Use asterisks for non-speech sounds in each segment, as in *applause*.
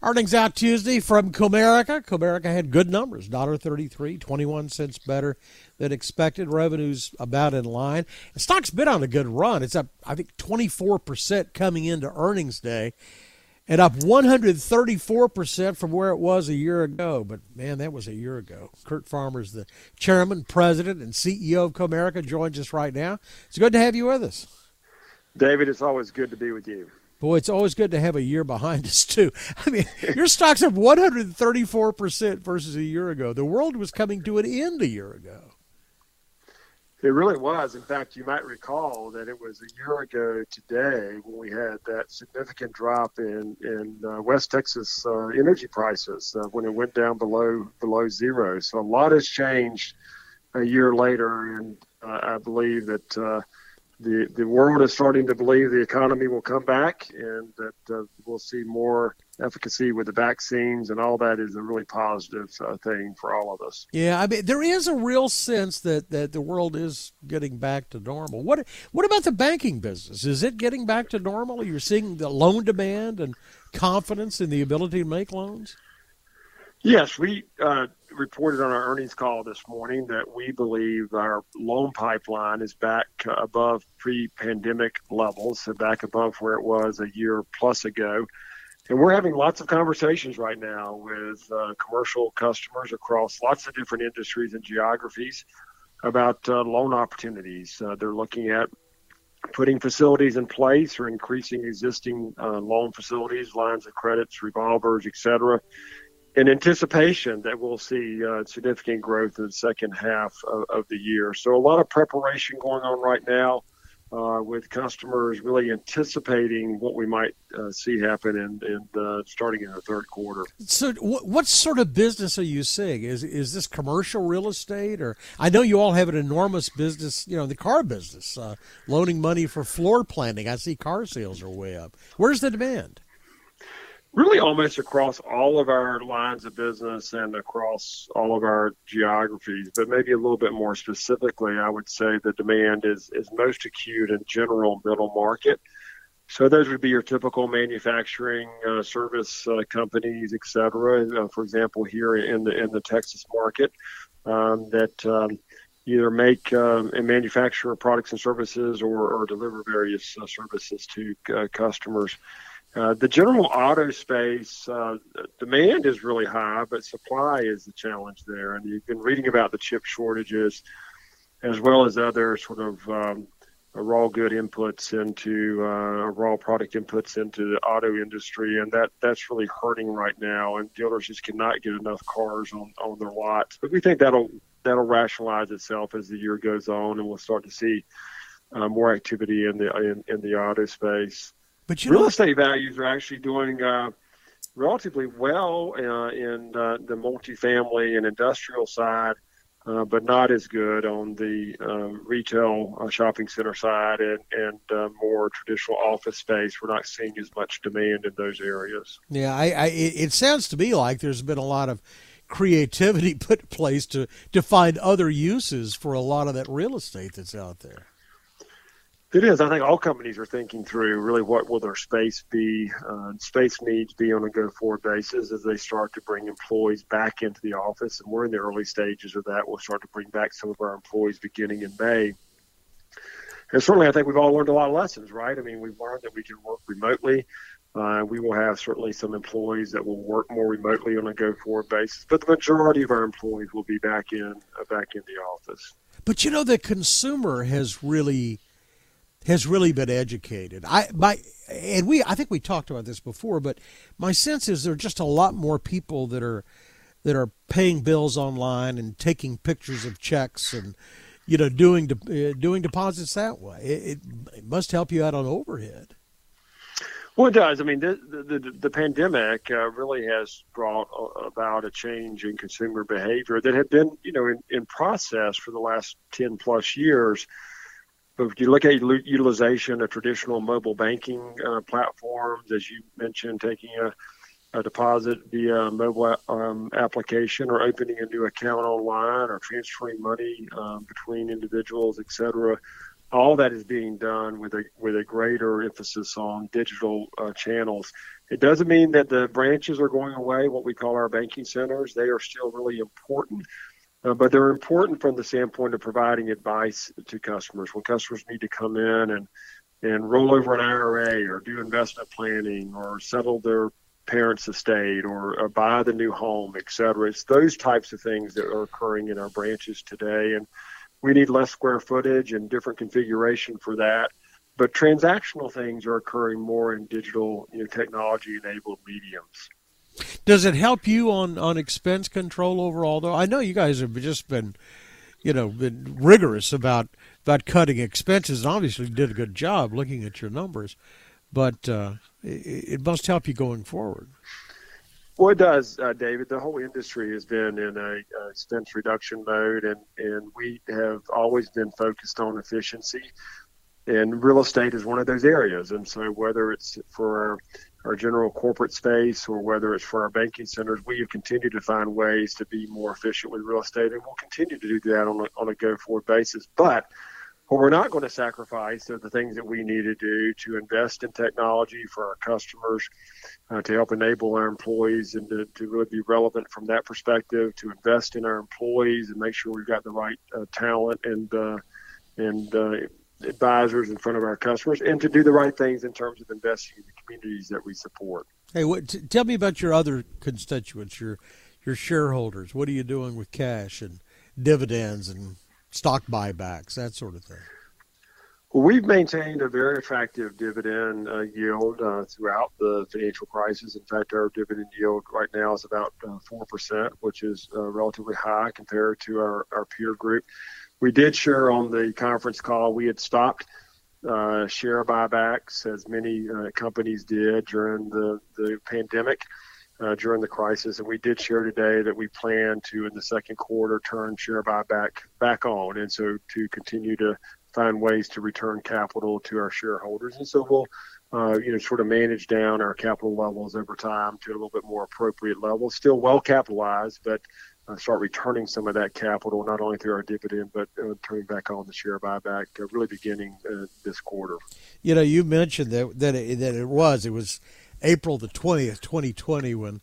Earnings out Tuesday from Comerica. Comerica had good numbers, $1.33, 21 cents better than expected. Revenues about in line. The stock's been on a good run. It's up, I think, 24% coming into earnings day and up 134% from where it was a year ago. But man, that was a year ago. Curt Farmer's the chairman, president, and CEO of Comerica, joins us right now. It's good to have you with us. David, it's always good to be with you. Boy, it's always good to have a year behind *laughs* us too. I mean, your stock's up 134 percent versus a year ago. The world was coming to an end a year ago. It really was. In fact, you might recall that it was a year ago today when we had that significant drop in in uh, West Texas uh, energy prices uh, when it went down below below zero. So a lot has changed a year later, and uh, I believe that uh, the the world is starting to believe the economy will come back and that uh, we'll see more efficacy with the vaccines and all that is a really positive uh, thing for all of us. Yeah, I mean there is a real sense that that the world is getting back to normal. What what about the banking business? Is it getting back to normal? You're seeing the loan demand and confidence in the ability to make loans? Yes, we uh, reported on our earnings call this morning that we believe our loan pipeline is back above pre-pandemic levels, so back above where it was a year plus ago. And we're having lots of conversations right now with uh, commercial customers across lots of different industries and geographies about uh, loan opportunities. Uh, they're looking at putting facilities in place or increasing existing uh, loan facilities, lines of credits, revolvers, et cetera in anticipation that we'll see uh, significant growth in the second half of, of, the year. So a lot of preparation going on right now uh, with customers really anticipating what we might uh, see happen in, in starting in the third quarter. So what sort of business are you seeing? Is is this commercial real estate or I know you all have an enormous business, you know, the car business, uh, loaning money for floor planning. I see car sales are way up. Where's the demand? Really almost across all of our lines of business and across all of our geographies, but maybe a little bit more specifically, I would say the demand is, is most acute in general middle market. So those would be your typical manufacturing uh, service uh, companies, et cetera. Uh, for example, here in the in the Texas market, um, that um, either make um, and manufacture products and services or, or deliver various uh, services to uh, customers. Uh, the general auto space uh, demand is really high, but supply is the challenge there. And you've been reading about the chip shortages, as well as other sort of um, raw good inputs into uh, raw product inputs into the auto industry, and that that's really hurting right now. And dealers just cannot get enough cars on on their lots. But we think that'll that'll rationalize itself as the year goes on, and we'll start to see uh, more activity in the in, in the auto space. But you real know, estate values are actually doing uh, relatively well uh, in uh, the multifamily and industrial side, uh, but not as good on the um, retail uh, shopping center side and, and uh, more traditional office space. We're not seeing as much demand in those areas. Yeah, I, I, it sounds to me like there's been a lot of creativity *laughs* put in place to, to find other uses for a lot of that real estate that's out there. It is. I think all companies are thinking through really what will their space be, uh, space needs be on a go-forward basis as they start to bring employees back into the office. And we're in the early stages of that. We'll start to bring back some of our employees beginning in May. And certainly, I think we've all learned a lot of lessons, right? I mean, we've learned that we can work remotely. Uh, we will have certainly some employees that will work more remotely on a go-forward basis, but the majority of our employees will be back in uh, back in the office. But you know, the consumer has really has really been educated. I my and we I think we talked about this before, but my sense is there are just a lot more people that are that are paying bills online and taking pictures of checks and you know doing de, uh, doing deposits that way. It, it, must help you out on overhead. Well, it does. I mean, the the, the pandemic uh, really has brought about a change in consumer behavior that had been, you know, in, in process for the last ten plus years. But if you look at utilization of traditional mobile banking uh, platforms, as you mentioned, taking a, a deposit via mobile um, application or opening a new account online or transferring money um, between individuals, et cetera, all that is being done with a with a greater emphasis on digital uh, channels. It doesn't mean that the branches are going away. What we call our banking centers, they are still really important. Uh, but they're important from the standpoint of providing advice to customers when customers need to come in and and roll over an IRA or do investment planning or settle their parents' estate or, or buy the new home, et cetera. It's those types of things that are occurring in our branches today. And we need less square footage and different configuration for that. But transactional things are occurring more in digital, you know, technology-enabled mediums. Does it help you on, on expense control overall? Though I know you guys have just been, you know, been rigorous about about cutting expenses, and obviously did a good job looking at your numbers. But uh, it, it must help you going forward. Well, it does, uh, David. The whole industry has been in a, expense reduction mode, and, and we have always been focused on efficiency. And real estate is one of those areas. And so, whether it's for our, general corporate space or whether it's for our banking centers, we have continued to find ways to be more efficient with real estate, and we'll continue to do that on a, on a go forward basis. But what we're not going to sacrifice are the things that we need to do to invest in technology for our customers, uh, to help enable our employees and to, to, really be relevant from that perspective, to invest in our employees and make sure we've got the right uh, talent and uh, and uh, advisors in front of our customers, and to do the right things in terms of investing in the communities that we support. Hey, what, t- tell me about your other constituents, your your shareholders. What are you doing with cash and dividends and stock buybacks, that sort of thing? Well, we've maintained a very attractive dividend uh, yield uh, throughout the financial crisis. In fact, our dividend yield right now is about uh, 4%, which is uh, relatively high compared to our, our peer group. We did share on the conference call, we had stopped uh, share buybacks, as many uh, companies did during the, the pandemic uh, during the crisis. And we did share today that we plan to, in the second quarter, turn share buyback back on. And so to continue to find ways to return capital to our shareholders. And so we'll, uh, you know, sort of manage down our capital levels over time to a little bit more appropriate level. Still well capitalized, but start returning some of that capital, not only through our dividend, but uh, turning back on the share buyback, uh, really beginning uh, this quarter. You know, you mentioned that that it, that it was it was April the 20th, 2020, when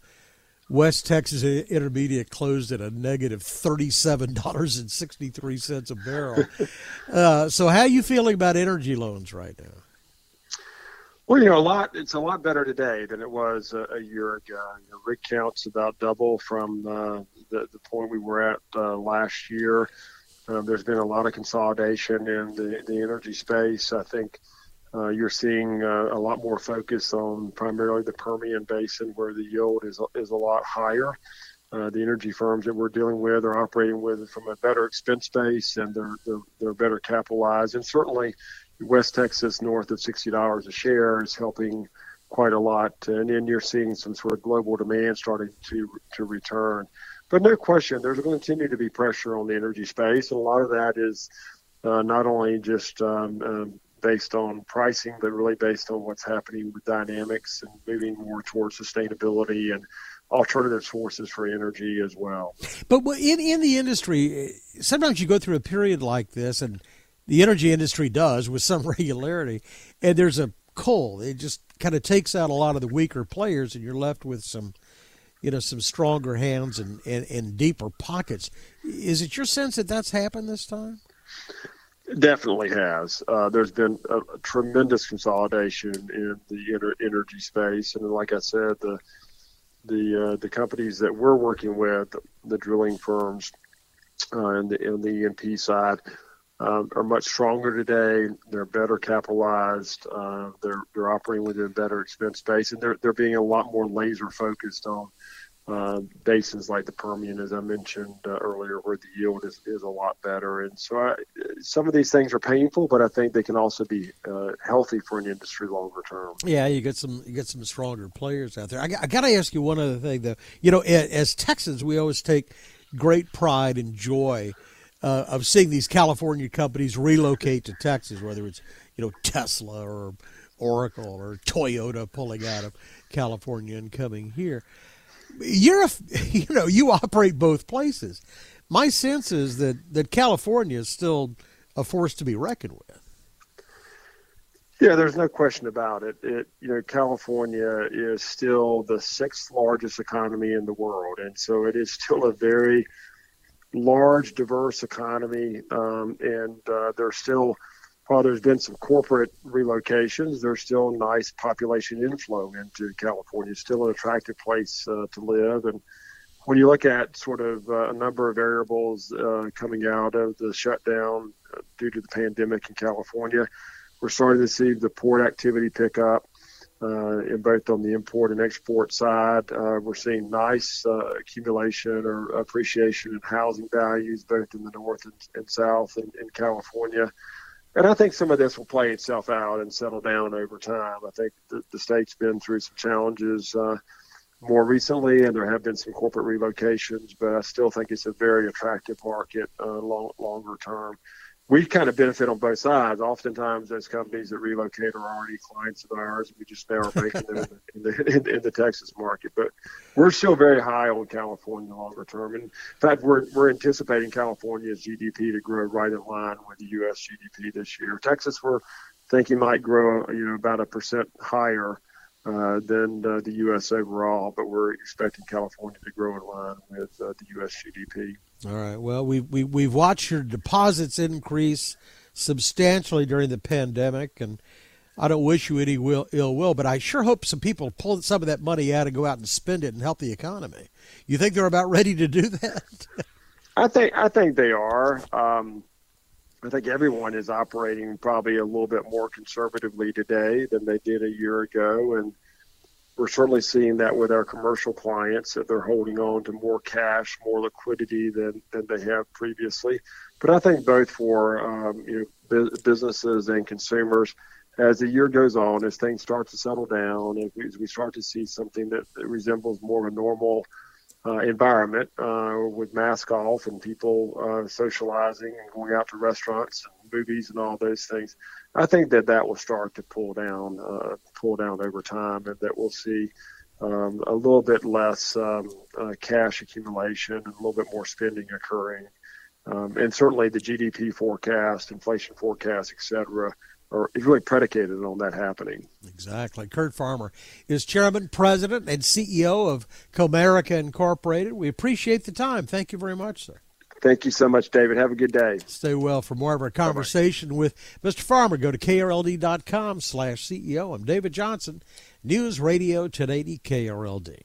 West Texas Intermediate closed at a negative $37.63 a barrel. *laughs* uh, so, how are you feeling about energy loans right now? Well, you know, a lot. It's a lot better today than it was a, a year ago. Rig count's about double from uh, the, the point we were at uh, last year. Uh, there's been a lot of consolidation in the, the energy space. I think uh, you're seeing uh, a lot more focus on primarily the Permian Basin, where the yield is is a lot higher. Uh, the energy firms that we're dealing with are operating with from a better expense base, and they're they're, they're better capitalized. And certainly, West Texas north of sixty dollars a share is helping quite a lot. And then you're seeing some sort of global demand starting to to return. But no question, there's going to continue to be pressure on the energy space, and a lot of that is uh, not only just um, um, based on pricing, but really based on what's happening with dynamics and moving more towards sustainability and alternative sources for energy as well. But in in the industry, sometimes you go through a period like this, and the energy industry does with *laughs* some regularity, and there's a coal. It just kind of takes out a lot of the weaker players, and you're left with some, you know, some stronger hands and, and, and deeper pockets. Is it your sense that that's happened this time? Definitely has. Uh, there's been a, a, tremendous consolidation in the energy space, and like I said, the the uh, the companies that we're working with, the drilling firms, uh, and the and the E&P side, um, are much stronger today. They're better capitalized. Uh, they're they're operating within a better expense base, and they're they're being a lot more laser focused on uh, basins like the Permian, as I mentioned uh, earlier, where the yield is, is a lot better. And so I, some of these things are painful, but I think they can also be uh, healthy for an industry longer term. Yeah, you get some you get some stronger players out there. I, I got to ask you one other thing, though. You know, as Texans, we always take great pride and joy uh, of seeing these California companies relocate to Texas, whether it's you know Tesla or Oracle or Toyota pulling out of California and coming here you're a, *laughs* you know you operate both places. My sense is that that California is still a force to be reckoned with. Yeah, there's no question about it. It you know California is still the sixth largest economy in the world, and so it is still a very large, diverse economy, um, and uh, there's still while there's been some corporate relocations, there's still nice population inflow into California. It's still an attractive place uh, to live. And when you look at sort of uh, a number of variables uh, coming out of the shutdown uh, due to the pandemic in California, we're starting to see the port activity pick up. Uh, in both on the import and export side, uh, we're seeing nice accumulation or appreciation in housing values both in the north and, and south in, in California. And I think some of this will play itself out and settle down over time. I think the, the state's been through some challenges uh, more recently, and there have been some corporate relocations, but I still think it's a very attractive market uh, long, longer term we kind of benefit on both sides. Oftentimes, those companies that relocate are already clients of ours. We just now are making them in the, in, the, in the Texas market. But we're still very high on California longer term. And in fact, we're, we're anticipating California's GDP to grow right in line with the U.S. GDP this year. Texas, we're thinking might grow, you know, about a percent higher uh, than the U.S. overall, but we're expecting California to grow in line with uh, the U.S. GDP. All right. Well, we, we, we've watched your deposits increase substantially during the pandemic, and I don't wish you any will, ill will, but I sure hope some people pull some of that money out and go out and spend it and help the economy. You think they're about ready to do that? *laughs* I think I think they are. Um, I think everyone is operating probably a little bit more conservatively today than they did a year ago, and we're certainly seeing that with our commercial clients that they're holding on to more cash, more liquidity than, than they have previously. But I think both for um, you know businesses and consumers, as the year goes on, as things start to settle down, as we, as we start to see something that, that resembles more of a normal uh, environment uh, with mask off and people uh, socializing and going out to restaurants and movies and all those things. I think that that will start to pull down, uh, pull down over time, and that we'll see um, a little bit less um, uh, cash accumulation and a little bit more spending occurring. Um, and certainly the GDP forecast, inflation forecast, et cetera, is really predicated on that happening. Exactly. Curt Farmer is chairman, president, and CEO of Comerica Incorporated. We appreciate the time. Thank you very much, sir. Thank you so much, David. Have a good day. Stay well. For more of our conversation Bye-bye. with Mr. Farmer, go to krld.com slash CEO. I'm David Johnson, News Radio 1080 KRLD.